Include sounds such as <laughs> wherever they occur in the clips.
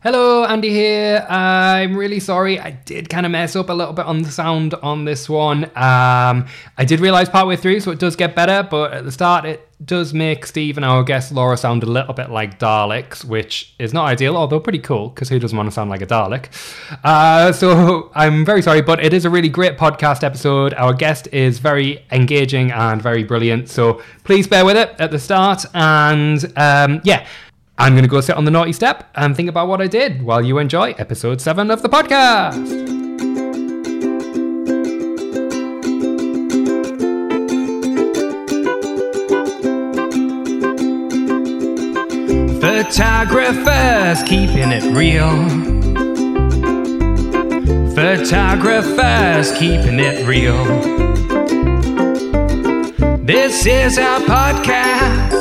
Hello, Andy here. I'm really sorry. I did kind of mess up a little bit on the sound on this one. Um, I did realize partway through, so it does get better, but at the start, it does make Steve and our guest Laura sound a little bit like Daleks, which is not ideal, although pretty cool, because who doesn't want to sound like a Dalek? Uh, <laughs> so I'm very sorry, but it is a really great podcast episode. Our guest is very engaging and very brilliant, so please bear with it at the start. And um, yeah. I'm going to go sit on the naughty step and think about what I did while you enjoy episode 7 of the podcast. Photographers keeping it real. Photographers keeping it real. This is our podcast.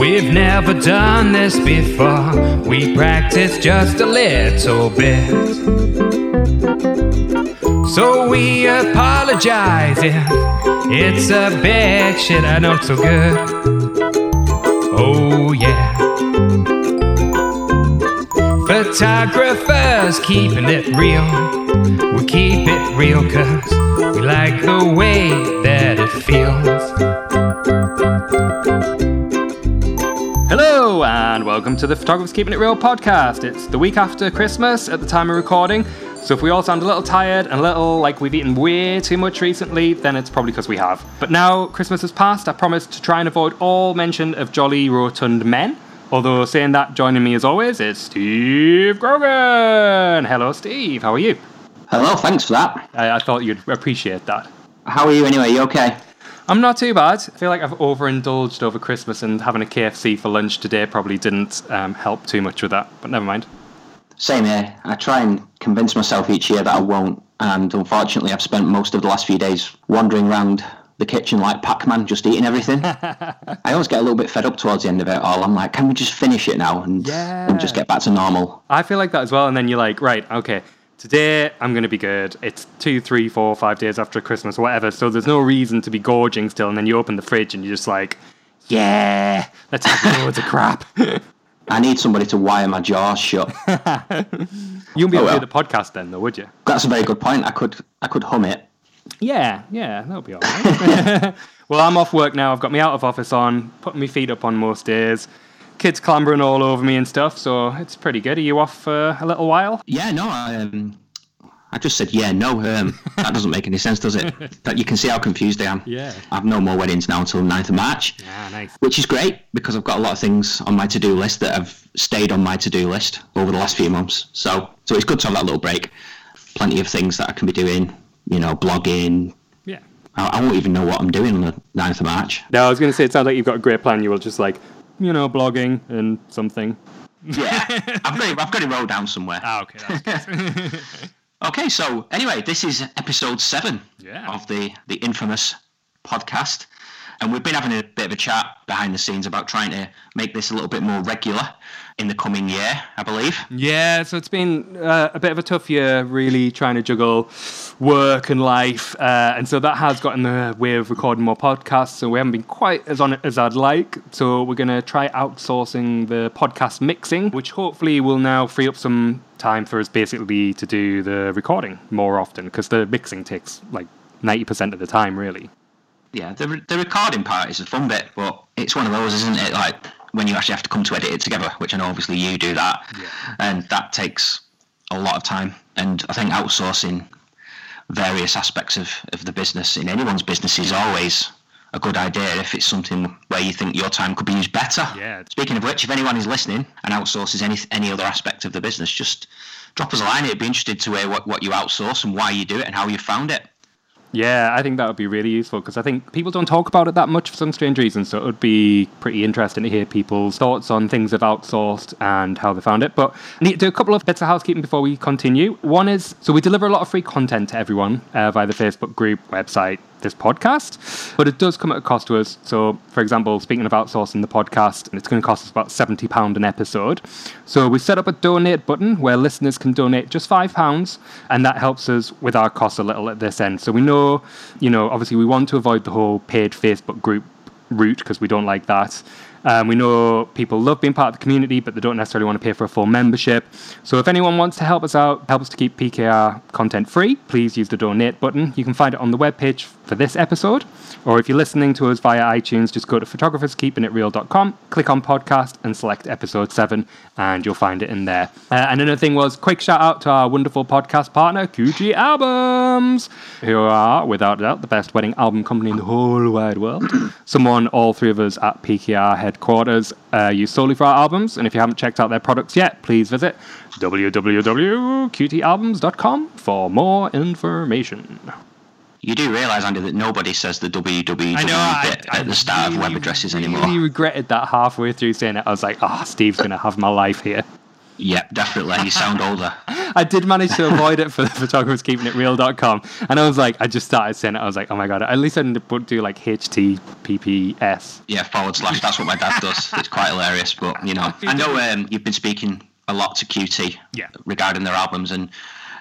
We've never done this before. We practice just a little bit. So we apologize if it's a bit shit I not so good. Oh yeah. Photographers keeping it real. We keep it real cause we like the way that it feels. Hello, and welcome to the Photographers Keeping It Real podcast. It's the week after Christmas at the time of recording, so if we all sound a little tired and a little like we've eaten way too much recently, then it's probably because we have. But now Christmas has passed, I promise to try and avoid all mention of jolly rotund men. Although saying that, joining me as always is Steve Grogan. Hello, Steve. How are you? Hello, thanks for that. I, I thought you'd appreciate that. How are you anyway? You okay? I'm not too bad. I feel like I've overindulged over Christmas, and having a KFC for lunch today probably didn't um, help too much with that. But never mind. Same here. I try and convince myself each year that I won't, and unfortunately, I've spent most of the last few days wandering around the kitchen like Pac-Man, just eating everything. <laughs> I always get a little bit fed up towards the end of it all. I'm like, can we just finish it now and, Yeah. and just get back to normal? I feel like that as well. And then you're like, right, okay, today I'm going to be good. It's two, three, four, five days after Christmas, whatever. So there's no reason to be gorging still. And then you open the fridge and you're just like, yeah, let's have loads of crap. <laughs> I need somebody to wire my jaws shut. <laughs> You wouldn't be able Oh, to do the podcast then, though, would you? That's a very good point. I could I could hum it. Yeah, yeah, that'll be all right. <laughs> well, I'm off work now. I've got my out of office on, putting my feet up on most days. Kids clambering all over me and stuff, so it's pretty good. Are you off for a little while? Yeah, no, I, um, I just said yeah, no. Um, that doesn't make any sense, does it? <laughs> But you can see how confused I am. Yeah. I have no more weddings now until 9th of March. Ah, nice. which is great because I've got a lot of things on my to-do list that have stayed on my to-do list over the last few months. So, so it's good to have that little break. Plenty of things that I can be doing, you know, blogging. Yeah. I, I won't even know what I'm doing on the 9th of March. No, I was going to say, it sounds like you've got a great plan. You will just like, you know, blogging and something. Yeah, I've got it, I've got it rolled down somewhere. Ah, okay. <laughs> Okay, so anyway, this is episode seven Yeah. of the the infamous podcast, and we've been having a bit of a chat behind the scenes about trying to make this a little bit more regular in the coming year, I believe. yeah, so it's been uh, a bit of a tough year, really trying to juggle work and life. Uh, and so that has got in the way of recording more podcasts. So we haven't been quite as on it as I'd like. So we're going to try outsourcing the podcast mixing, which hopefully will now free up some time for us basically to do the recording more often because the mixing takes like 90% of the time, really. Yeah, the the recording part is a fun bit, but it's one of those, isn't it? Like when you actually have to come to edit it together, which I know obviously you do that, and that takes a lot of time. And I think outsourcing various aspects of, of the business in anyone's business is always a good idea if it's something where you think your time could be used better. Yeah. Speaking of which, if anyone is listening and outsources any any other aspect of the business, just drop us a line. It'd be interested to hear what, what you outsource and why you do it and how you found it. Yeah, I think that would be really useful because I think people don't talk about it that much for some strange reason. So it would be pretty interesting to hear people's thoughts on things they've outsourced and how they found it. But I need to do a couple of bits of housekeeping before we continue. One is so we deliver a lot of free content to everyone uh, via the Facebook group, website, this podcast, but it does come at a cost to us. So, for example, speaking of outsourcing the podcast, and it's going to cost us about £70 an episode. So, we set up a donate button where listeners can donate just £5, and that helps us with our costs a little at this end. So, we know, you know, obviously we want to avoid the whole paid Facebook group route because we don't like that. Um, we know people love being part of the community, but they don't necessarily want to pay for a full membership. So if anyone wants to help us out, help us to keep PKR content free, please use the donate button. You can find it on the webpage for this episode. Or if you're listening to us via iTunes, just go to photographerskeepingitreal.com, click on podcast, and select episode 7, and you'll find it in there. Uh, and another thing was quick shout out to our wonderful podcast partner, QT Albums, who are, without doubt, the best wedding album company in the whole wide world. <clears throat> Someone all three of us at PKR headquarters uh, use solely for our albums. And if you haven't checked out their products yet, please visit www.qtalbums.com for more information. You do realise, Andy, that nobody says the www I know, I- bit I at the start of web really, addresses really anymore. regretted that halfway through saying it. I was like, oh, Steve's going to have my life here. Yep, definitely. You sound older. <laughs> I did manage to avoid it for the photographers keeping it real.com. And I was like, I just started saying it. I was like, oh my God, at least I didn't do like HTTPS. Yeah, forward slash. That's what my dad does. <laughs> It's quite hilarious, but you know, I know um, you've been speaking a lot to QT Yeah. regarding their albums, and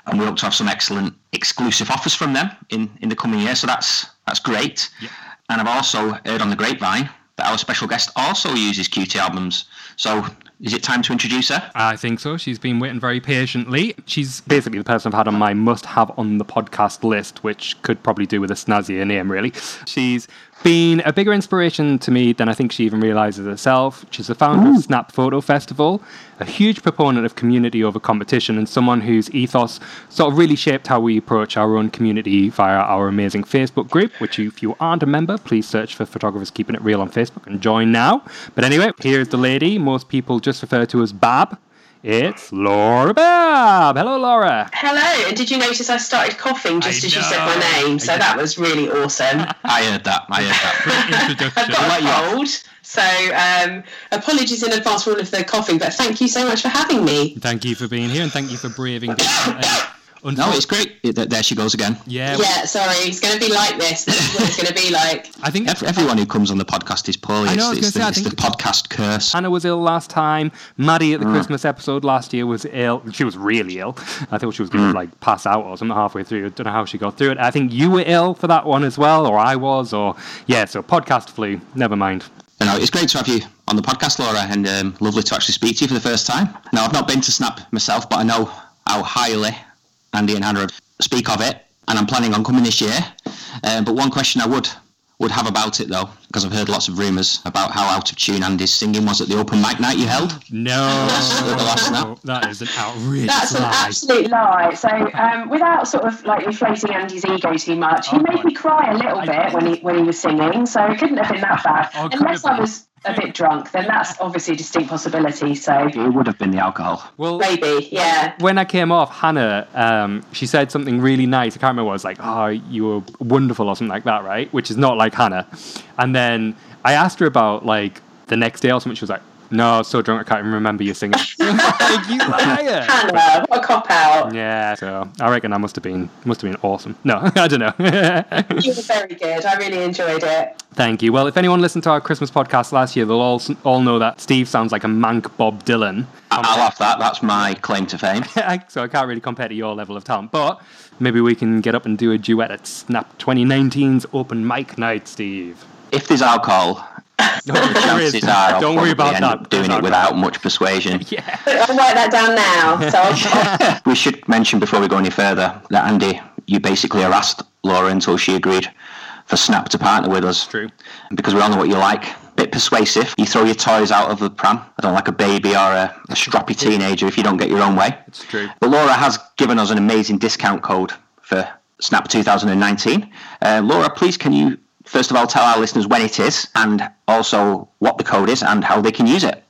and we hope to have some excellent exclusive offers from them in in the coming year. So that's that's great. Yeah. And I've also heard on the grapevine that our special guest also uses QT albums. So is it time to introduce her? I think so. She's been waiting very patiently. She's basically the person I've had on my must have on the podcast list, which could probably do with a snazzier name, really. She's been a bigger inspiration to me than I think she even realizes herself. She's the founder of mm. Snap Photo Festival, a huge proponent of community over competition, and someone whose ethos sort of really shaped how we approach our own community via our amazing Facebook group, which you, if you aren't a member, please search for Photographers Keeping It Real on Facebook and join now. But anyway, here's the lady most people just refer to as Babb. It's Laura Babb. Hello, Laura. Hello, and did you notice I started coughing just I as you said my name? So I that was really awesome. <laughs> I heard that. I heard that. I've <laughs> got let a cold, so um, apologies in advance for all of the coughing, but thank you so much for having me. Thank you for being here and thank you for braving. <coughs> No, it's great. It- There she goes again. Yeah, Yeah, sorry, it's going to be like this. This is what it's going to be like. <laughs> I think Ev- Everyone who comes on the podcast is poorly. I know, I It's, was it's, the, gonna say, I it's the podcast curse. Hannah was ill last time. Maddie at the Christmas episode last year was ill. She was really ill. I thought she was going to like pass out or something halfway through. I don't know how she got through it. I think you were ill for that one as well, or I was, or yeah. So podcast flu. Never mind. You know, it's great to have you on the podcast, Laura, and um, lovely to actually speak to you for the first time. Now, I've not been to Snap myself, but I know how highly Andy and Hannah speak of it, and I'm planning on coming this year. Um, but one question I would would have about it, though, because I've heard lots of rumours about how out of tune Andy's singing was at the open mic night you held. No, the last snap. that is an outrageous That's an absolute lie. So, um, without sort of like inflating Andy's ego too much, he Oh, made God. me cry a little bit when he when he was singing. So it couldn't have been that bad, Oh, unless I been. was a bit drunk. Then that's obviously a distinct possibility. So It would have been the alcohol. well, maybe, yeah. when I came off, Hannah, um, she said something really nice. I can't remember what it was like, oh, you were wonderful or something like that, right? Which is not like Hannah. And then I asked her about like the next day or something. She was like, no, I was so drunk I can't even remember you singing. <laughs> like, you liar. Hannah, what a cop out. Yeah, so I reckon that must have been must have been awesome. No, <laughs> I don't know. <laughs> You were very good. I really enjoyed it. Thank you. Well, if anyone listened to our Christmas podcast last year, they'll all all know that Steve sounds like a mank Bob Dylan. I- I'll have that. That's my claim to fame. so I can't really compare to your level of talent. But maybe we can get up and do a duet at Snap 2019's open mic night, Steve. If there's alcohol, No, there is. chances are I'll Don't worry about end that. up doing There's it without much persuasion. <laughs> Yeah. I'll write that down now. So I'll, <laughs> We should mention before we go any further that Andy, you basically harassed Laura until she agreed for Snap to partner with us. True. Because we all know what you like. Bit persuasive. You throw your toys out of the pram. I don't like a baby or a, a stroppy teenager if you don't get your own way. It's true. But Laura has given us an amazing discount code for Snap 2019. Uh, Laura, please can you first of all tell our listeners when it is and also what the code is and how they can use it?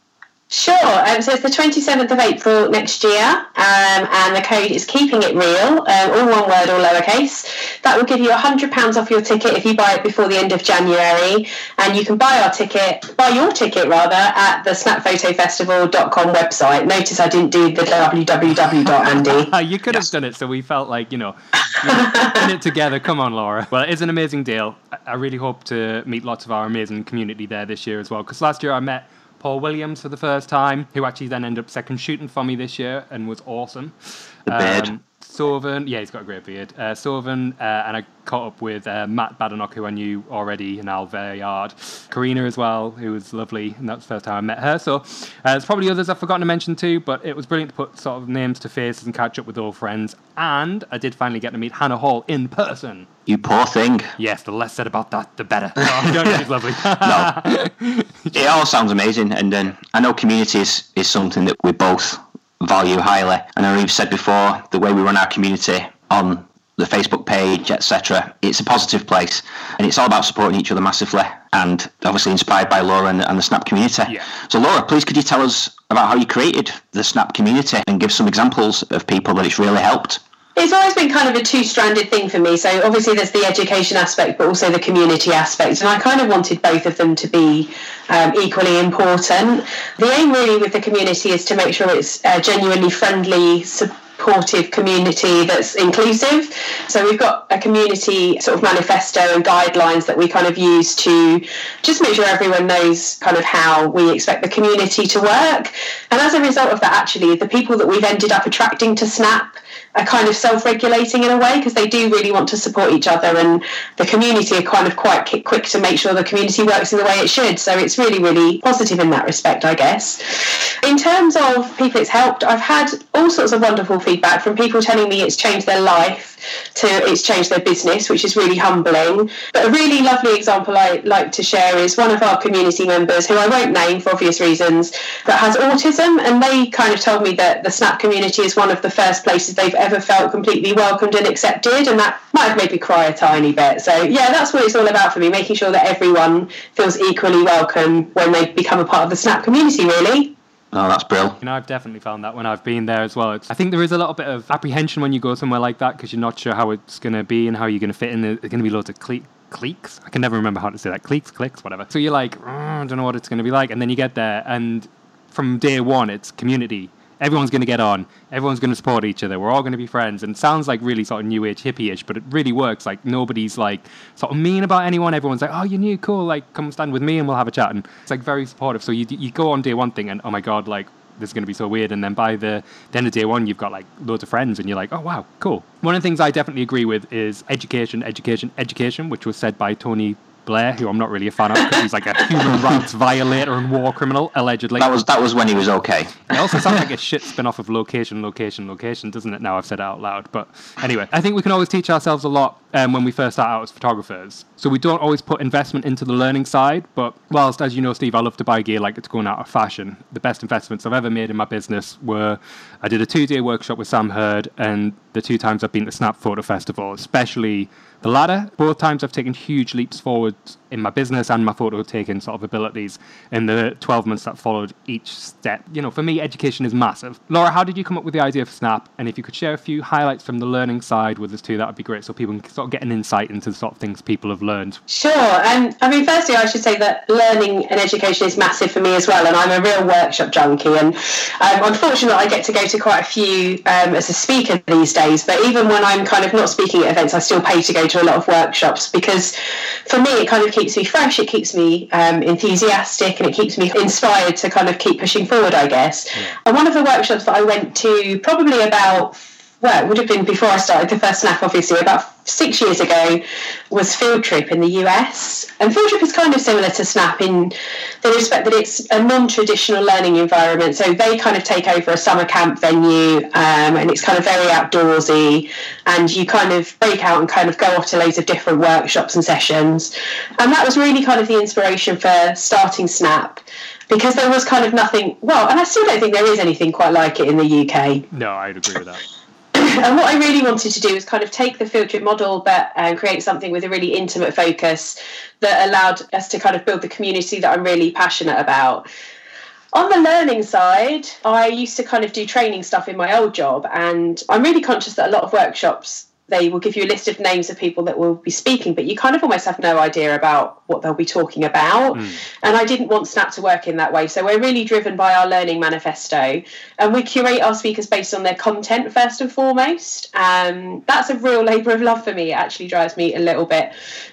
Sure. Um, so it's the 27th of April next year, um, and the code is keeping it real, um, all one word, all lowercase. That will give you £100 off your ticket if you buy it before the end of January. And you can buy our ticket, buy your ticket rather, at the snapphotofestival.com website. Notice I didn't do the www. Andy. Uh, <laughs> you could have done it, so we felt like, you know, you know, it together. Come on, Laura. Well, it is an amazing deal. I really hope to meet lots of our amazing community there this year as well. Because last year I met Paul Williams for the first time, who actually then ended up second shooting for me this year and was awesome. Um, The beard. Sovan. Yeah, he's got a great beard. Uh, uh, and I caught up with uh, Matt Badenoch, who I knew already, and Al Yard. Karina as well, who was lovely, and that was the first time I met her. So uh, there's probably others I've forgotten to mention too, but it was brilliant to put sort of names to faces and catch up with old friends. And I did finally get to meet Hannah Hall in person. You poor thing. Yes, the less said about that, the better. <laughs> Oh, she's lovely. no, <laughs> it all sounds amazing, and um, I know community is, is something that we both value highly. And know you've said before the way we run our community on the Facebook page, etc. It's a positive place, and it's all about supporting each other massively, and obviously inspired by Laura and, and the Snap community. Yeah. So, Laura, please could you tell us about how you created the Snap community and give some examples of people that it's really helped? It's always been kind of a two stranded thing for me. So, obviously, there's the education aspect, but also the community aspect. And I kind of wanted both of them to be um, equally important. The aim, really, with the community is to make sure it's genuinely friendly, supportive community that's inclusive. So we've got a community sort of manifesto and guidelines that we kind of use to just make sure everyone knows kind of how we expect the community to work. And as a result of that, actually, the people that we've ended up attracting to Snap are kind of self-regulating in a way because they do really want to support each other and the community are kind of quite quick to make sure the community works in the way it should. So it's really really positive in that respect i guess. In terms of people it's helped i've had all sorts of wonderful feedback from people telling me it's changed their life to it's changed their business which is really humbling but a really lovely example i like to share is one of our community members who i won't name for obvious reasons that has autism and they kind of told me that the snap community is one of the first places they've ever felt completely welcomed and accepted, and that might have made me cry a tiny bit. So, yeah, that's what it's all about for me making sure that everyone feels equally welcome when they become a part of the Snap community, really. Oh, that's brilliant. You know, I've definitely found that when I've been there as well. It's, I think there is a little bit of apprehension when you go somewhere like that because you're not sure how it's going to be and how you're going to fit in. There's going to be loads of cle- cliques. I can never remember how to say that. Cliques, clicks, whatever. So you're like, oh, I don't know what it's going to be like. And then you get there, and from day one, it's community everyone's going to get on. Everyone's going to support each other. We're all going to be friends. And sounds like really sort of new age hippie-ish, but it really works. Like nobody's like sort of mean about anyone. Everyone's like, oh, you're new, cool. Like come stand with me and we'll have a chat. And it's like very supportive. So you you go on day one thing and oh my god, like this is going to be so weird. And then by the, the end of day one, you've got like loads of friends, and you're like, oh wow, cool. One of the things I definitely agree with is education, education, education, which was said by Tony Blair, who I'm not really a fan of because he's like a human rights violator and war criminal, allegedly. That was that was when he was okay. It also sounds like a shit spin off of location, location, location, doesn't it? Now I've said it out loud. But anyway, I think we can always teach ourselves a lot um, when we first start out as photographers. So we don't always put investment into the learning side. But whilst, as you know, Steve, I love to buy gear like it's going out of fashion, the best investments I've ever made in my business were I did a two day workshop with Sam Hurd and the two times I've been to Snap Photo Festival, especially the latter, both times I've taken huge leaps forward in my business and my photo taking sort of abilities in the 12 months that followed each step. You know, for me, education is massive. Laura, how did you come up with the idea for Snap? And if you could share a few highlights from the learning side with us too, that would be great so people can sort of get an insight into the sort of things people have learned. Sure. Um, I mean, firstly, I should say that learning and education is massive for me as well. And I'm a real workshop junkie. And um, unfortunately, I get to go to quite a few um, as a speaker these days. But even when I'm kind of not speaking at events, I still pay to go to a lot of workshops because for me it kind of keeps me fresh it keeps me um, enthusiastic and it keeps me inspired to kind of keep pushing forward i guess yeah. and one of the workshops that i went to probably about well, it would have been before I started the first snap, obviously, about six years ago, was Field Trip in the US. And Field Trip is kind of similar to Snap in the respect that it's a non traditional learning environment. So they kind of take over a summer camp venue um, and it's kind of very outdoorsy. And you kind of break out and kind of go off to loads of different workshops and sessions. And that was really kind of the inspiration for starting Snap because there was kind of nothing, well, and I still don't think there is anything quite like it in the UK. No, I'd agree with that. <laughs> and what I really wanted to do was kind of take the field trip model, but uh, create something with a really intimate focus that allowed us to kind of build the community that I'm really passionate about. On the learning side, I used to kind of do training stuff in my old job, and I'm really conscious that a lot of workshops they will give you a list of names of people that will be speaking, but you kind of almost have no idea about what they'll be talking about. Mm. And I didn't want Snap to work in that way. So we're really driven by our learning manifesto and we curate our speakers based on their content first and foremost. Um, that's a real labour of love for me. It actually drives me a little bit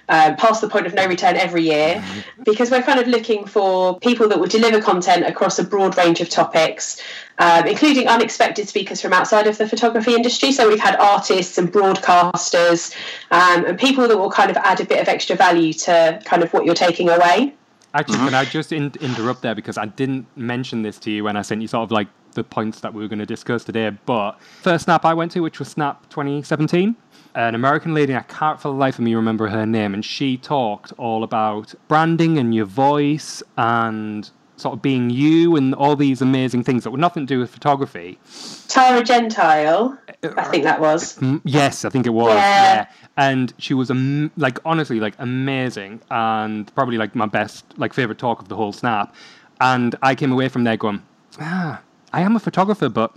um, past the point of no return every year because we're kind of looking for people that will deliver content across a broad range of topics um, including unexpected speakers from outside of the photography industry. So we've had artists and broadcasters um, and people that will kind of add a bit of extra value to kind of what you're taking away. Actually, can I just in- interrupt there because I didn't mention this to you when I sent you sort of like the points that we were going to discuss today. But first Snap I went to, which was Snap 2017, an American lady, I can't for the life of me remember her name, and she talked all about branding and your voice and sort of being you and all these amazing things that were nothing to do with photography. Tara Gentile, I think that was. Yes, I think it was. Yeah. yeah. And she was am- like honestly like amazing and probably like my best like favorite talk of the whole snap. And I came away from there going, ah, I am a photographer, but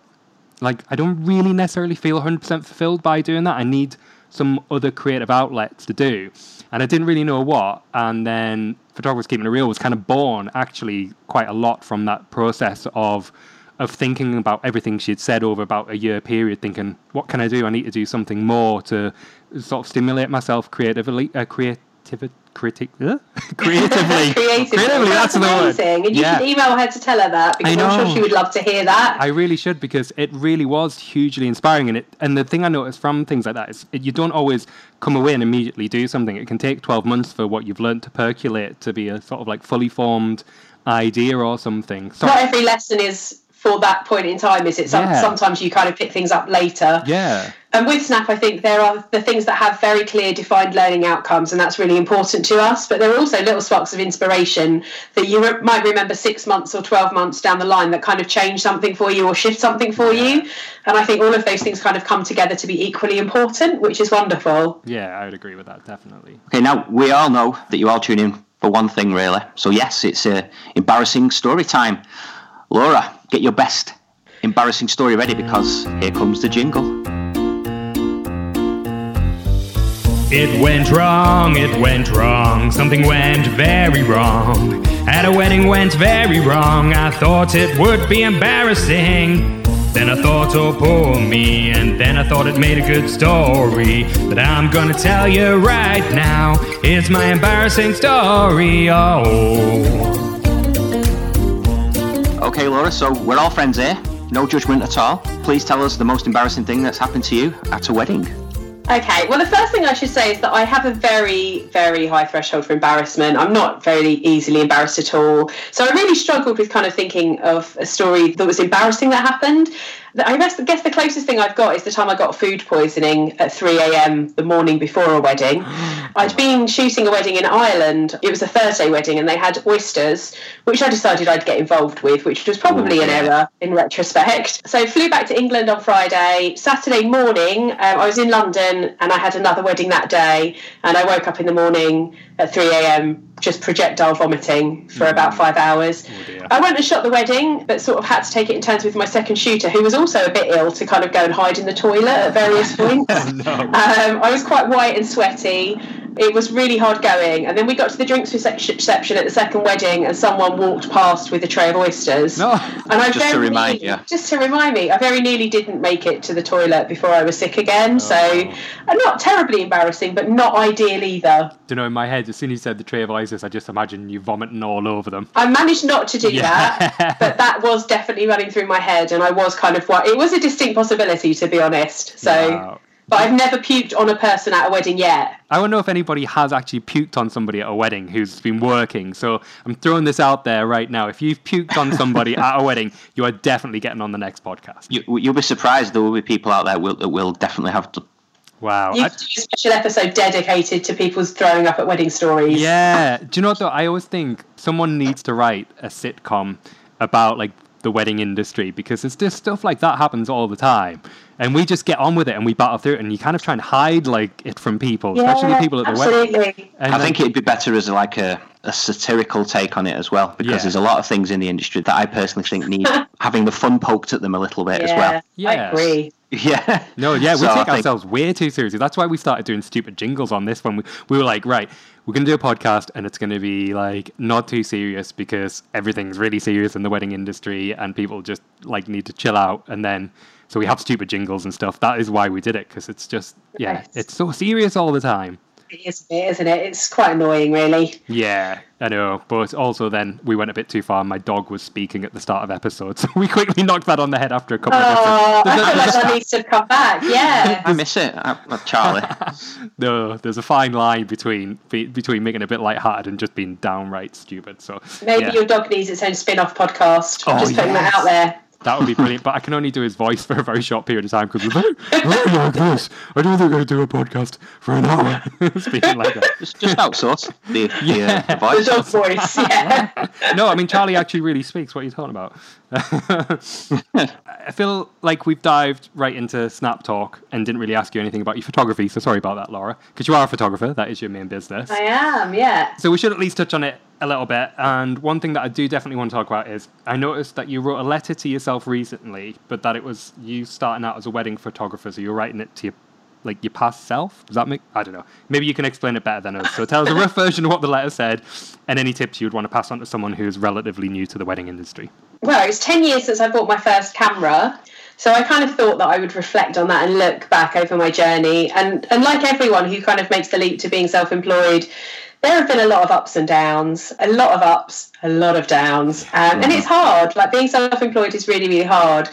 like I don't really necessarily feel 100% fulfilled by doing that. I need some other creative outlets to do. And I didn't really know what. And then Photographers Keeping It Real was kind of born actually quite a lot from that process of of thinking about everything she'd said over about a year period, thinking, what can I do? I need to do something more to sort of stimulate myself creatively, uh, creativity, critic, uh? <laughs> creatively. creatively. creatively. That's, that's amazing. And you yeah. should email her to tell her that because I'm sure she would love to hear that. I really should because it really was hugely inspiring. And it and the thing I noticed from things like that is it, you don't always come away and immediately do something. It can take 12 months for what you've learned to percolate to be a sort of like fully formed idea or something. Sorry. Not every lesson is for that point in time is it some, yeah. sometimes you kind of pick things up later yeah and with snap i think there are the things that have very clear defined learning outcomes and that's really important to us. But there are also little sparks of inspiration that you re- might remember six months or 12 months down the line that kind of change something for you or shift something for you. And i think all of those things kind of come together to be equally important which is wonderful. Yeah i would agree with that definitely. Okay now we all know that you all tune in for one thing really. So yes it's a embarrassing story time. Laura, get your best embarrassing story ready because here comes the jingle. It went wrong, it went wrong, something went very wrong. At a wedding went very wrong, I thought it would be embarrassing. Then I thought, oh, poor me, and then I thought it made a good story. But I'm gonna tell you right now, it's my embarrassing story, oh. Okay, Laura, so we're all friends here. No judgment at all. Please tell us the most embarrassing thing that's happened to you at a wedding. Okay, well, the first thing I should say is that I have a very, very high threshold for embarrassment. I'm not very easily embarrassed at all. So I really struggled with kind of thinking of a story that was embarrassing that happened. I guess the closest thing I've got is the time I got food poisoning at 3 a.m. the morning before a wedding. <gasps> I'd been shooting a wedding in Ireland. It was a Thursday wedding, and they had oysters, which I decided I'd get involved with, which was probably an error in retrospect. So flew back to England on Friday. Saturday morning, um, I was in London, and I had another wedding that day. And I woke up in the morning at 3 a.m. just projectile vomiting for mm. about five hours. Oh I went and shot the wedding, but sort of had to take it in turns with my second shooter, who was also a bit ill, to kind of go and hide in the toilet at various <laughs> points. oh, no. um, I was quite white and sweaty. It was really hard going. And then we got to the drinks reception at the second wedding, and someone walked past with a tray of oysters. No. And I just to remind nearly, you. Just to remind me, I very nearly didn't make it to the toilet before I was sick again. Oh. So, uh, not terribly embarrassing, but not ideal either. Do you know, in my head, as soon as you said the tray of oysters, I just imagine you vomiting all over them. I managed not to do yeah. that, <laughs> but that was definitely running through my head, and I was kind of what it was a distinct possibility, to be honest. So. Wow. But I've never puked on a person at a wedding yet. I don't know if anybody has actually puked on somebody at a wedding who's been working. So I'm throwing this out there right now. If you've puked on somebody at a wedding, you are definitely getting on the next podcast. You, will be surprised there will be people out there will, that will definitely have to. Wow. You could do a special episode dedicated to people's throwing up at wedding stories. Yeah. Do you know what, though? I always think someone needs to write a sitcom about, like, the wedding industry because it's just stuff like that happens all the time and we just get on with it and we battle through it and you kind of try and hide like it from people yeah, especially people at the absolutely. wedding and I think it'd be better as like a a satirical take on it as well because Yeah. there's a lot of things in the industry that I personally think need <laughs> having the fun poked at them a little bit as well. Yeah. I agree. Yeah. No, yeah, we So I take think- ourselves way too seriously. That's why we started doing stupid jingles on this one. We, we were like, right, we're going to do a podcast and it's going to be like not too serious because everything's really serious in the wedding industry and people just like need to chill out. And then, so we have stupid jingles and stuff. That is why we did it because it's just, yeah, Nice. it's so serious all the time. It is a bit, isn't it? It's quite annoying, really. Yeah, I know. But also then we went a bit too far. My dog was speaking at the start of episodes. <laughs> So we quickly knocked that on the head after a couple of Oh, episodes. I feel like that needs to come back. Yeah. <laughs> I miss it, I, I- Charlie. <laughs> No, there's a fine line between between making it a bit lighthearted and just being downright stupid. So Maybe yeah, your dog needs its own spin-off podcast. Oh, Just putting yes. that out there. That would be brilliant. But I can only do his voice for a very short period of time because we're very, very like <laughs> this. I don't think I do a podcast for an hour. <laughs> Speaking like that. just, just outsource the, the, uh, the The voice. voice, yeah. <laughs> No, I mean Charlie actually really speaks. What are you talking about? I feel like we've dived right into Snap Talk and didn't really ask you anything about your photography. So sorry about that, Laura, because you are a photographer. That is your main business. I am, yeah. So we should at least touch on it a little bit. And one thing that I do definitely want to talk about is I noticed that you wrote a letter to yourself recently, but that it was you starting out as a wedding photographer, so you're writing it to your like your past self. Does that make I don't know. Maybe you can explain it better than us. So tell us a rough <laughs> version of what the letter said and any tips you would want to pass on to someone who's relatively new to the wedding industry. Well, it's 10 years since I bought my first camera. So I kind of thought that I would reflect on that and look back over my journey. And, and like everyone who kind of makes the leap to being self employed, there have been a lot of ups and downs, a lot of ups, a lot of downs. Um, and it's hard. Like being self employed is really, really hard.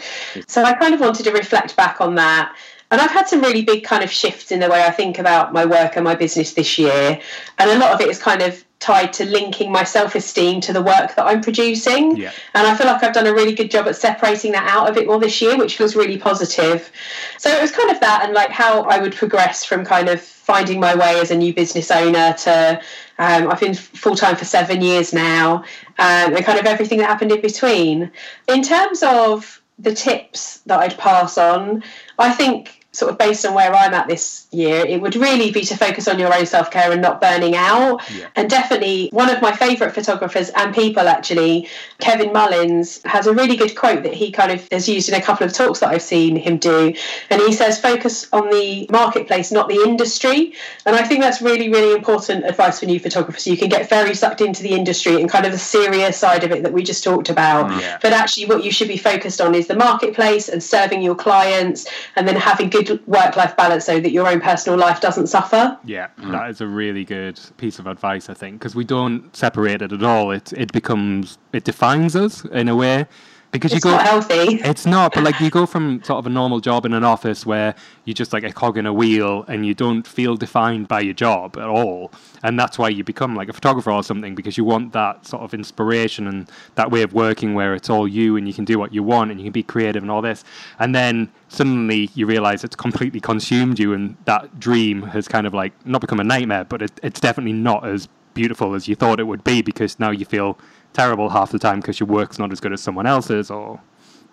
So I kind of wanted to reflect back on that. And I've had some really big kind of shifts in the way I think about my work and my business this year. And a lot of it is kind of tied to linking my self esteem to the work that I'm producing. Yeah. And I feel like I've done a really good job at separating that out a bit more this year, which feels really positive. So it was kind of that and like how I would progress from kind of finding my way as a new business owner to um, I've been full time for seven years now, um, and kind of everything that happened in between. In terms of the tips that I'd pass on, I think sort of based on where I'm at this year, it would really be to focus on your own self care and not burning out. Yeah. And definitely one of my favourite photographers and people actually, Kevin Mullins, has a really good quote that he kind of has used in a couple of talks that I've seen him do. And he says, focus on the marketplace, not the industry. And I think that's really, really important advice for new photographers. You can get very sucked into the industry and kind of the serious side of it that we just talked about. Yeah. But actually, what you should be focused on is the marketplace and serving your clients and then having good work life balance so that your own personal life doesn't suffer. Yeah, mm. that is a really good piece of advice, I think, because we don't separate it at all. It it becomes it defines us in a way because It's you go. not healthy. It's not, but like you go from sort of a normal job in an office where you're just like a cog in a wheel and you don't feel defined by your job at all. And that's why you become like a photographer or something because you want that sort of inspiration and that way of working where it's all you and you can do what you want and you can be creative and all this. And then suddenly you realize it's completely consumed you and that dream has kind of like not become a nightmare, but it, it's definitely not as beautiful as you thought it would be because now you feel terrible half the time because your work's not as good as someone else's or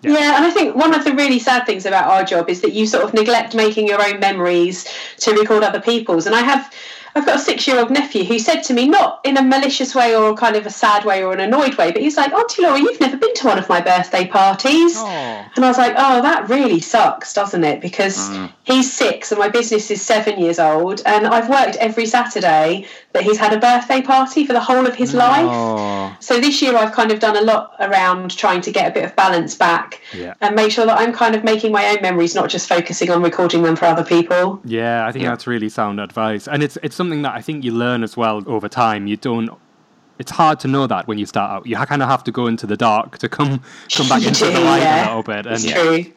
Yeah. Yeah. and I think one of the really sad things about our job is that you sort of neglect making your own memories to record other people's. And I have, I've got a six-year-old nephew who said to me, not in a malicious way or kind of a sad way or an annoyed way, but he's like, Auntie Laura, you've never been to one of my birthday parties. Oh. And I was like, oh, that really sucks, doesn't it? Because mm. He's six and my business is seven years old, and I've worked every Saturday that he's had a birthday party for the whole of his life. So this year I've kind of done a lot around trying to get a bit of balance back Yeah. and make sure that I'm kind of making my own memories, not just focusing on recording them for other people. yeah, I think Yeah. that's really sound advice, and it's it's something that I think you learn as well over time. You don't. It's hard to know that when you start out. You kind of have to go into the dark to come come back into the light <laughs> yeah. a little bit. And.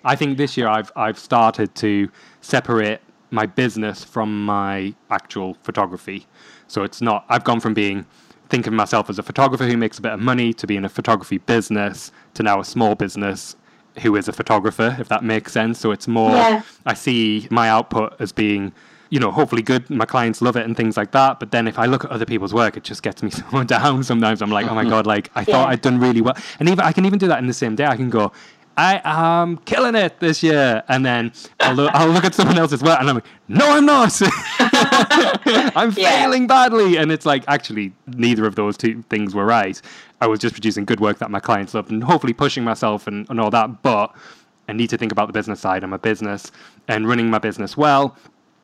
I think this year I've I've started to separate my business from my actual photography. So it's not. I've gone from being thinking of myself as a photographer who makes a bit of money to being a photography business to now a small business who is a photographer, if that makes sense. So it's more. Yeah. I see my output as being. You know, hopefully good. My clients love it and things like that. But then if I look at other people's work, it just gets me <laughs> so down. Sometimes I'm like, oh my mm-hmm. god, like I thought I'd done really well. And even I can even do that in the same day. I can go, I am killing it this year. And then I'll look, I'll look at someone else's work and I'm like, no, I'm not. <laughs> I'm Yeah. failing badly. And it's like, actually, neither of those two things were right. I was just producing good work that my clients loved and hopefully pushing myself and, and all that. But I need to think about the business side. I'm a business and running my business well,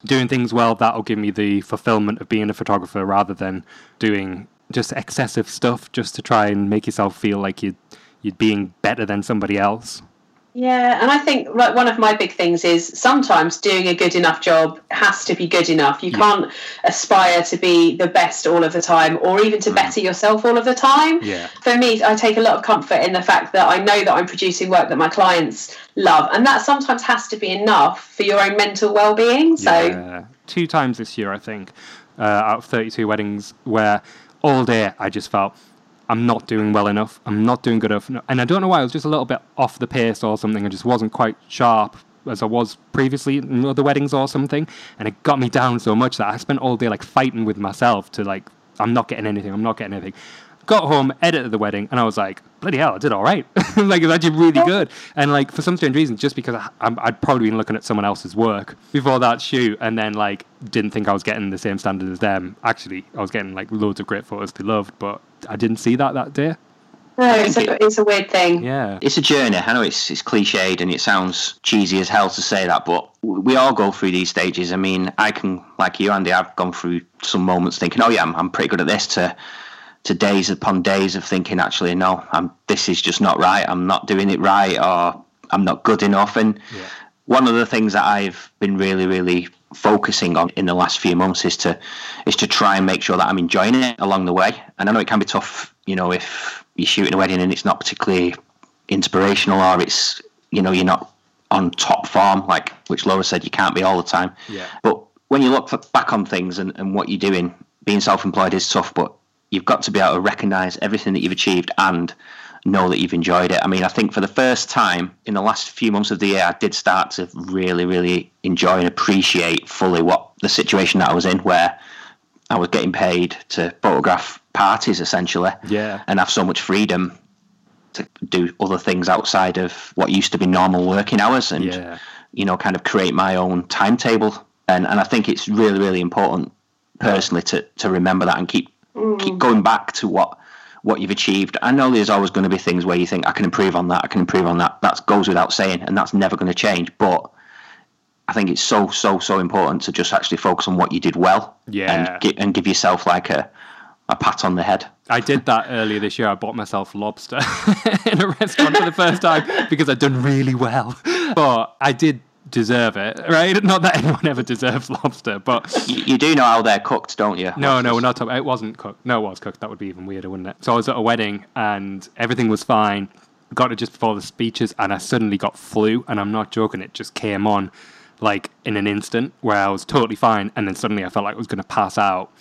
doing things well, that'll give me the fulfillment of being a photographer rather than doing just excessive stuff just to try and make yourself feel like you you're being better than somebody else. Yeah, and I think like one of my big things is sometimes doing a good enough job has to be good enough. You can't aspire to be the best all of the time or even to better yourself all of the time. Yeah. For me, I take a lot of comfort in the fact that I know that I'm producing work that my clients love, and that sometimes has to be enough for your own mental well-being. So Yeah. two times this year, I think, uh, out of 32 weddings, where all day I just felt I'm not doing well enough. I'm not doing good enough. And I don't know why. I was just a little bit off the pace or something. I just wasn't quite sharp as I was previously in other weddings or something. And it got me down so much that I spent all day like fighting with myself to like, I'm not getting anything. I'm not getting anything. Got home, edited the wedding, and I was like, bloody hell, I did all right. <laughs> like, it's actually really good. And like, for some strange reason, just because I, I'm, I'd probably been looking at someone else's work before that shoot, and then like, didn't think I was getting the same standard as them. Actually, I was getting like loads of great photos they loved, but I didn't see that that day. no, it's a, it's a weird thing. Yeah. It's a journey. I know it's it's cliched and it sounds cheesy as hell to say that, but we all go through these stages. I mean, I can, like you, Andy, I've gone through some moments thinking, "Oh yeah, I'm, I'm pretty good at this," to to days upon days of thinking, "Actually, no, I'm this is just not right. I'm not doing it right, or I'm not good enough." And Yeah. one of the things that I've been really, really focusing on in the last few months is to is to try and make sure that I'm enjoying it along the way. And I know it can be tough, you know, if you're shooting a wedding and it's not particularly inspirational or it's you know you're not on top form, like which Laura said, you can't be all the time. Yeah. But when you look back on things and, and what you're doing, being self-employed is tough, but you've got to be able to recognise everything that you've achieved and know that you've enjoyed it. I mean, I think for the first time in the last few months of the year, I did start to really, really enjoy and appreciate fully what the situation that I was in, where I was getting paid to photograph parties essentially, Yeah. and have so much freedom to do other things outside of what used to be normal working hours, and Yeah. you know, kind of create my own timetable. And and I think it's really, really important personally to to remember that and keep Mm. keep going back to what what you've achieved. I know there's always going to be things where you think I can improve on that, I can improve on that. That goes without saying, and that's never going to change. But I think it's so so so important to just actually focus on what you did well, Yeah. and gi- and give yourself like a a pat on the head. I did that earlier this year. I bought myself lobster <laughs> in a restaurant for the first time because I'd done really well. But I did deserve it, right? <laughs> Not that anyone ever deserves lobster, but You, you do know how they're cooked, don't you? no, no, we're not talking. It wasn't cooked. No, it was cooked. That would be even weirder, wouldn't it? So I was at a wedding and everything was fine. Got it just before the speeches, and I suddenly got flu, and I'm not joking. It just came on like in an instant where I was totally fine, and then suddenly I felt like I was going to pass out.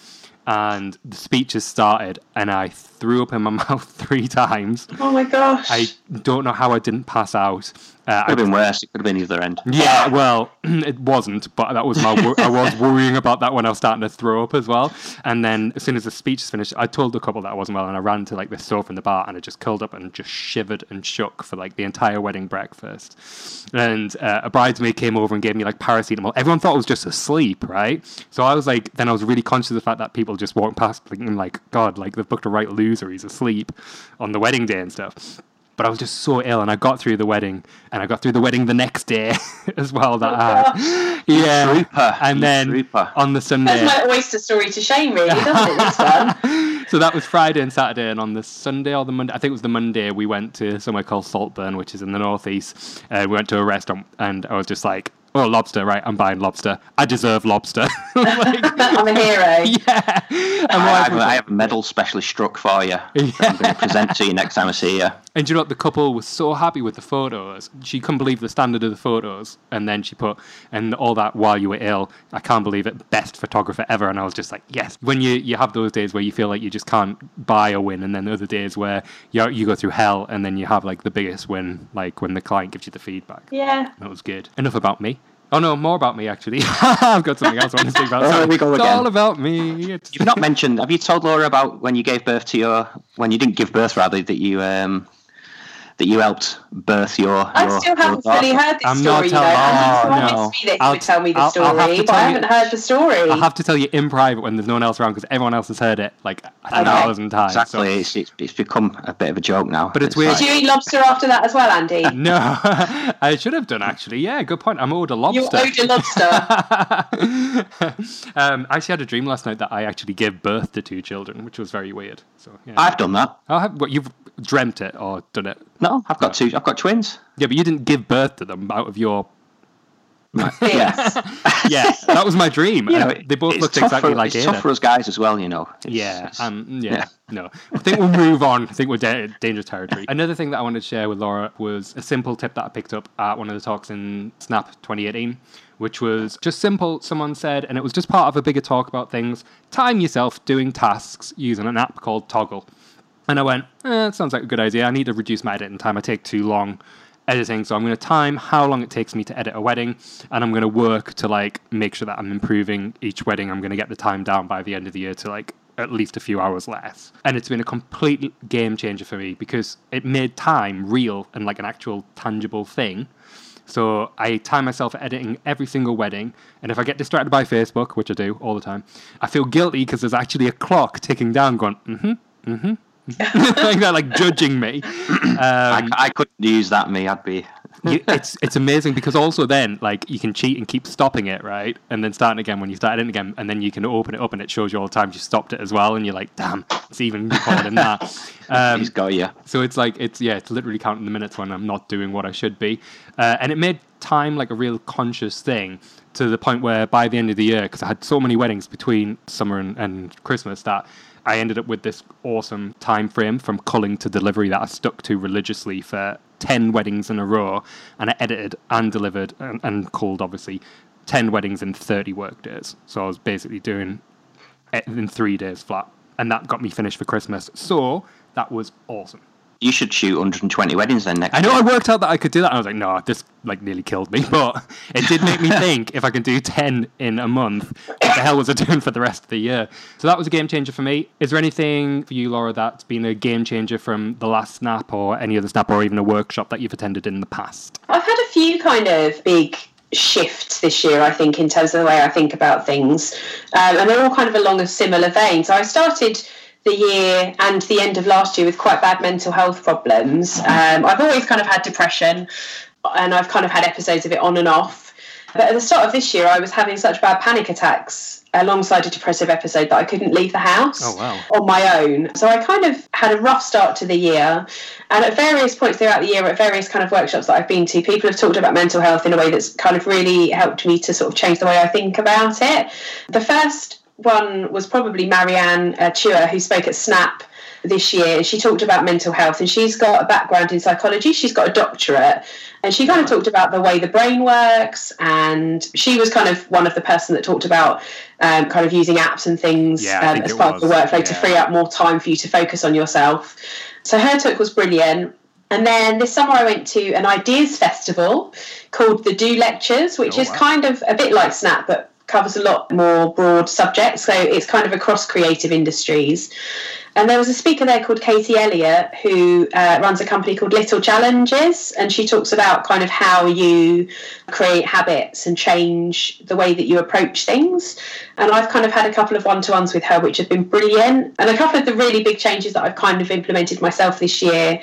And the speeches started, and I threw up in my <laughs> mouth three times. Oh my gosh. I don't know how I didn't pass out. Uh, Could have been worse. It could have been either end. yeah, well, <clears throat> it wasn't, but that was my. wor- I was <laughs> worrying about that when I was starting to throw up as well. And then as soon as the speech is finished, I told the couple that I wasn't well, and I ran to like the sofa in the bar, and I just curled up and just shivered and shook for like the entire wedding breakfast. And uh, a bridesmaid came over and gave me like paracetamol. Everyone thought I was just asleep, right? So I was like, then I was really conscious of the fact that people just walked past, thinking like, God, like they've booked a right loser. Or he's asleep on the wedding day and stuff but I was just so ill, and I got through the wedding, and I got through the wedding the next day <laughs> as well. That I <laughs> yeah, trooper. and You then trooper. on the Sunday, That's my oyster story to shame, really, doesn't it? This one. <laughs> so that was Friday and Saturday, and on the Sunday or the Monday, I think it was the Monday, we went to somewhere called Saltburn, which is in the northeast. Uh, we went to a restaurant, and I was just like, "Oh, lobster! Right, I'm buying lobster. I deserve lobster." like, <laughs> <laughs> I'm a hero. <laughs> yeah, and I, my I have a medal specially struck for you. I'm going to present to you next time I see you. And you know what? The couple was so happy with the photos. She couldn't believe the standard of the photos. And then she put, and all that while you were ill. I can't believe it. Best photographer ever. And I was just like, yes. When you, you have those days where you feel like you just can't buy a win, and then the other days where you you go through hell, and then you have like the biggest win, like when the client gives you the feedback. Yeah. That was good. Enough about me. Oh no, more about me actually. <laughs> I've got something else I want to speak about. Sorry. there we go again. it's all about me. It's- You've not mentioned. Have you told Laura about when you gave birth to your when you didn't give birth rather that you um that you helped birth your. I your, still haven't your fully daughter. heard this I'm not story, though. telling- Andy oh, promised no. me that I'll- you would tell me the I'll- story, I'll but I haven't heard the story. I'll have to tell you in private when there's no one else around because everyone else has heard it like a I know, thousand times. so- Exactly. It's, it's, it's become a bit of a joke now. But it's weird. Did you eat lobster after that as well, Andy? <laughs> No, <laughs> I should have done actually. Yeah, good point. I'm owed a lobster. You lobster. owed a lobster. <laughs> um, I actually had a dream last night that I actually gave birth to two children, which was very weird. So yeah, I've done that. I'll have, what you've dreamt it or done it? No, I've got two. I've got twins. Yeah, but you didn't give birth to them out of your. Yes. <laughs> Yeah, that was my dream. You know, and they both looked exactly for, like It's Ada. tough for us guys as well, you know. It's- Yeah, it's- um, yeah, yeah. no. I think we'll <laughs> move on. I think we're da- dangerous territory. Another thing that I wanted to share with Laura was a simple tip that I picked up at one of the talks in Snap 2018, which was just simple. Someone said, and it was just part of a bigger talk about things. Time yourself doing tasks using an app called Toggl. And I went, eh, sounds like a good idea. I need to reduce my editing time. I take too long editing, so I'm going to time how long it takes me to edit a wedding, and I'm going to work to like make sure that I'm improving each wedding. I'm going to get the time down by the end of the year to like at least a few hours less. And it's been a complete game changer for me because it made time real and like an actual tangible thing. So I time myself editing every single wedding, and if I get distracted by Facebook, which I do all the time, I feel guilty because there's actually a clock ticking down, going mm-hmm, mm-hmm, <laughs> like that, like judging me. Um, I, I couldn't use that. Me, I'd be. <laughs> you, it's it's amazing because also then like you can cheat and keep stopping it right, and then starting again when you start it again, and then you can open it up and it shows you all the times you stopped it as well, and you're like, damn, it's even more than that. <laughs> Um, He's got you. so it's like it's yeah, it's literally counting the minutes when I'm not doing what I should be, uh, and it made time like a real conscious thing to the point where by the end of the year, because I had so many weddings between summer and, and Christmas that I ended up with this awesome time frame from culling to delivery that I stuck to religiously for ten weddings in a row, and I edited and delivered and, and obviously ten weddings in thirty work days. So I was basically doing it in three days flat, and that got me finished for Christmas. So that was awesome. You should shoot 120 weddings then next. I know year. I worked out that I could do that. And I was like, no, this like nearly killed me. <laughs> But it did make me <laughs> think if I can do 10 in a month, what the hell was I doing for the rest of the year? So that was a game changer for me. Is there anything for you, Laura, that's been a game changer from the last snap or any other snap or even a workshop that you've attended in the past? I've had a few kind of big shifts this year, I think, in terms of the way I think about things. Um, and they're all kind of along a similar vein. So I started the year and the end of last year with quite bad mental health problems. Um, I've always kind of had depression and I've kind of had episodes of it on and off. But at the start of this year, I was having such bad panic attacks alongside a depressive episode that I couldn't leave the house Oh, wow. on my own. So I kind of had a rough start to the year. And at various points throughout the year, at various kind of workshops that I've been to, people have talked about mental health in a way that's kind of really helped me to sort of change the way I think about it. The first one was probably Marianne uh, Chua, who spoke at Snap this year. And she talked about mental health, and she's got a background in psychology. She's got a doctorate, and she kind of talked about the way the brain works. And she was kind of one of the person that talked about um, kind of using apps and things Yeah, um, as part of the was. workflow to free up more time for you to focus on yourself. So her talk was brilliant. And then this summer I went to an ideas festival called the Do Lectures, which Oh, is wow. kind of a bit like Snap, but covers a lot more broad subjects. So it's kind of across creative industries. And there was a speaker there called Katie Elliott who uh, runs a company called Little Challenges. And she talks about kind of how you create habits and change the way that you approach things. And I've kind of had a couple of one to ones with her, which have been brilliant. And a couple of the really big changes that I've kind of implemented myself this year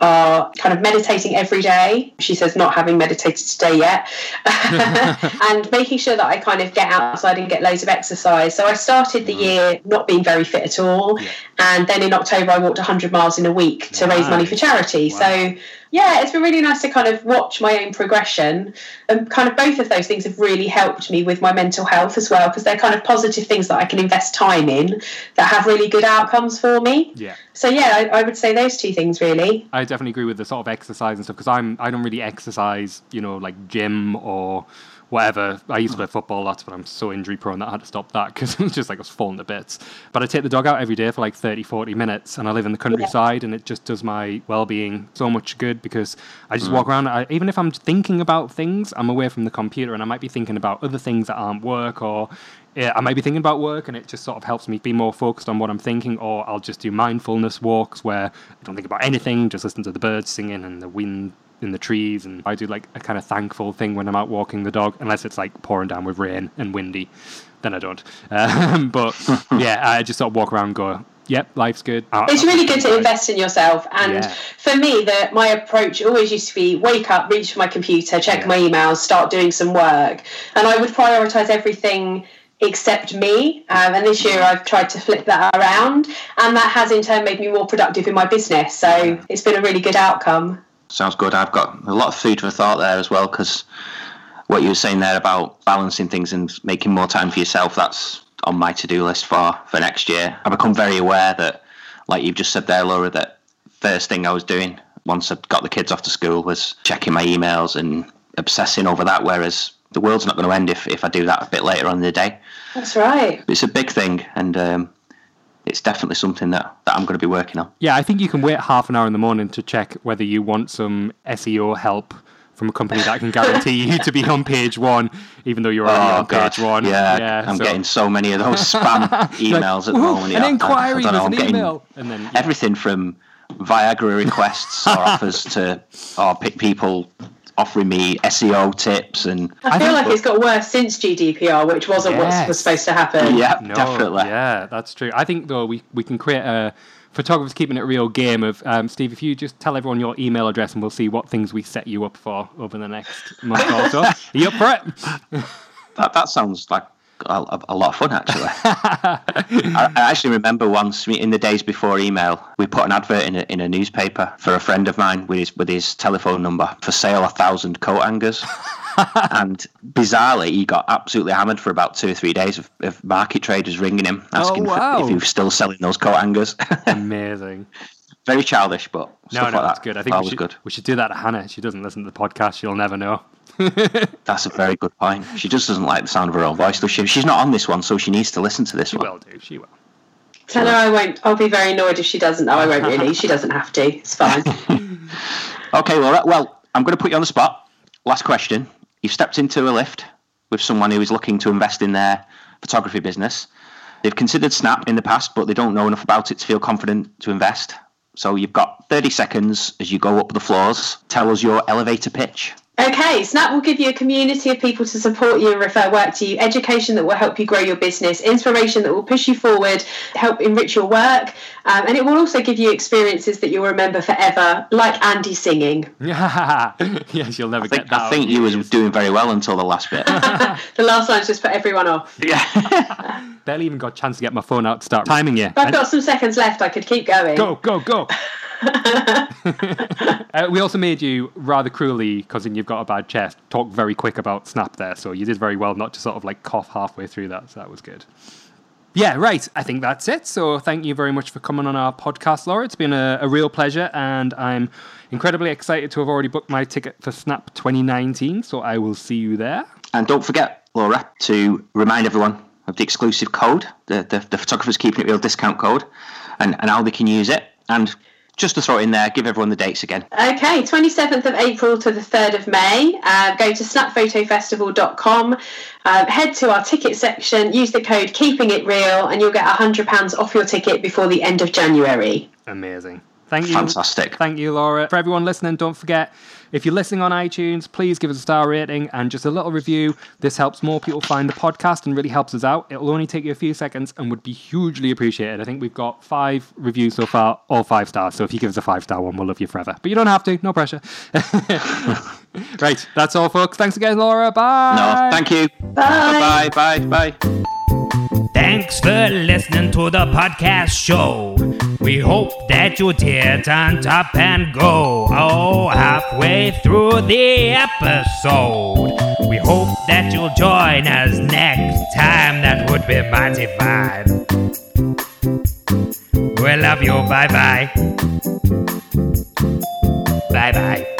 are kind of meditating every day. She says not having meditated today yet, <laughs> and making sure that I kind of get outside and get loads of exercise. So I started the mm. year not being very fit at all, and then in October I walked 100 miles in a week to raise money for charity. Wow. So yeah, it's been really nice to kind of watch my own progression. And kind of both of those things have really helped me with my mental health as well, because they're kind of positive things that I can invest time in that have really good outcomes for me. Yeah. So yeah, I, I would say those two things really. I definitely agree with the sort of exercise and stuff because I'm I don't really exercise, you know, like gym or whatever. I used to play football lots, but I'm so injury prone that I had to stop that because <laughs> it was just like I was falling to bits. But I take the dog out every day for like 30, 40 minutes, and I live in the countryside, and it just does my well being so much good. because I just walk mm. around. I, even if I'm thinking about things, I'm away from the computer and I might be thinking about other things that aren't work or yeah, I might be thinking about work and it just sort of helps me be more focused on what I'm thinking. Or I'll just do mindfulness walks where I don't think about anything, just listen to the birds singing and the wind in the trees. And I do like a kind of thankful thing when I'm out walking the dog, unless it's like pouring down with rain and windy. Then I don't. <laughs> Um, but yeah, I just sort of walk around and go, yep, life's good. It's really good to invest in yourself. And Yeah. for me, the, my approach always used to be wake up, reach for my computer, check Yeah. my emails, start doing some work. And I would prioritize everything except me. Um, and this year I've tried to flip that around. And that has in turn made me more productive in my business. So it's been a really good outcome. Sounds good. I've got a lot of food for thought there as well because what you were saying there about balancing things and making more time for yourself, that's on my to do list for, for next year. I've become very aware that, like you've just said there, Laura, that first thing I was doing once I got the kids off to school was checking my emails and obsessing over that, whereas the world's not going to end if, if I do that a bit later on in the day. That's right. It's a big thing and um, it's definitely something that, that I'm going to be working on. Yeah, I think you can wait half an hour in the morning to check whether you want some SEO help from a company that can guarantee you to be on page one, even though you're already Oh on god, page one. yeah, yeah I'm so- getting so many of those spam <laughs> emails at the moment. An yeah. I- I inquiry know, an email, and then yeah. everything from Viagra requests or <laughs> offers to or pe- people offering me SEO tips and I, feel think- like it's got worse since GDPR, which wasn't what was supposed to happen. yeah, No, definitely. Yeah, that's true. I think though we we can create a photographers keeping it real game of um, Steve. If you just tell everyone your email address, and we'll see what things we set you up for over the next month or so. <laughs> Are you up for it? That that sounds like a, a- lot of fun actually. I, I actually remember once in the days before email, we put an advert in a, in a newspaper for a friend of mine with his with his telephone number for sale a thousand coat hangers. <laughs> and bizarrely, he got absolutely hammered for about two or three days of, of market traders ringing him oh, asking Oh, wow. if, if he was still selling those coat hangers. <laughs> Amazing. Very childish, but No, no, like that's that. good. I think we should, good. we should do that to Hannah. She doesn't listen to the podcast. She'll never know. <laughs> That's a very good point. She just doesn't like the sound of her own voice, does she? She's not on this one, so she needs to listen to this She one. will do. She will. Tell her I won't. I'll be very annoyed if she doesn't. No, I won't really. She doesn't have to. It's fine. <laughs> Okay, Laura. Well, I'm going to put you on the spot. Last question. You've stepped into a lift with someone who is looking to invest in their photography business. They've considered Snap in the past, but they don't know enough about it to feel confident to invest. So you've got 30 seconds as you go up the floors. Tell us your elevator pitch. Okay, Snap will give you a community of people to support you and refer work to you, education that will help you grow your business, inspiration that will push you forward, help enrich your work, um, and it will also give you experiences that you'll remember forever, like Andy singing. <laughs> yes, you'll never I think, get that. I think you was doing very well until the last bit. <laughs> <laughs> The last line's just put everyone off. yeah. barely even got a chance to get my phone out to start timing you. If I've got some seconds left, I could keep going. Go, go, go. <laughs> uh, we also made you rather cruelly, because you've got a bad chest, talk very quick about Snap there. So you did very well not to sort of like cough halfway through that. So that was good. Yeah, right. I think that's it. So thank you very much for coming on our podcast, Laura. It's been a, a real pleasure, and I'm incredibly excited to have already booked my ticket for Snap 2019. So I will see you there. And don't forget, Laura, to remind everyone of the exclusive code, the, the, the Photographers Keeping It Real discount code, and, and how they can use it. And just to throw it in there, give everyone the dates again. Okay, 27th of April to the 3rd of May. Uh, go to snapphotofestival.com, uh, head to our ticket section, use the code Keeping It Real, and you'll get £100 off your ticket before the end of January. Amazing. Thank you. Fantastic. Thank you, Laura. For everyone listening, don't forget if you're listening on iTunes, please give us a star rating and just a little review. This helps more people find the podcast and really helps us out. It'll only take you a few seconds and would be hugely appreciated. I think we've got five reviews so far, all five stars. So if you give us a five star one, we'll love you forever. But you don't have to, no pressure. <laughs> right, that's all, folks. Thanks again, Laura. Bye. No, thank you. Bye. Bye, bye, bye. Thanks for listening to the podcast show. We hope that you did on top and go. Oh, halfway through the episode. We hope that you'll join us next time. That would be mighty fine. We love you. Bye bye. Bye bye.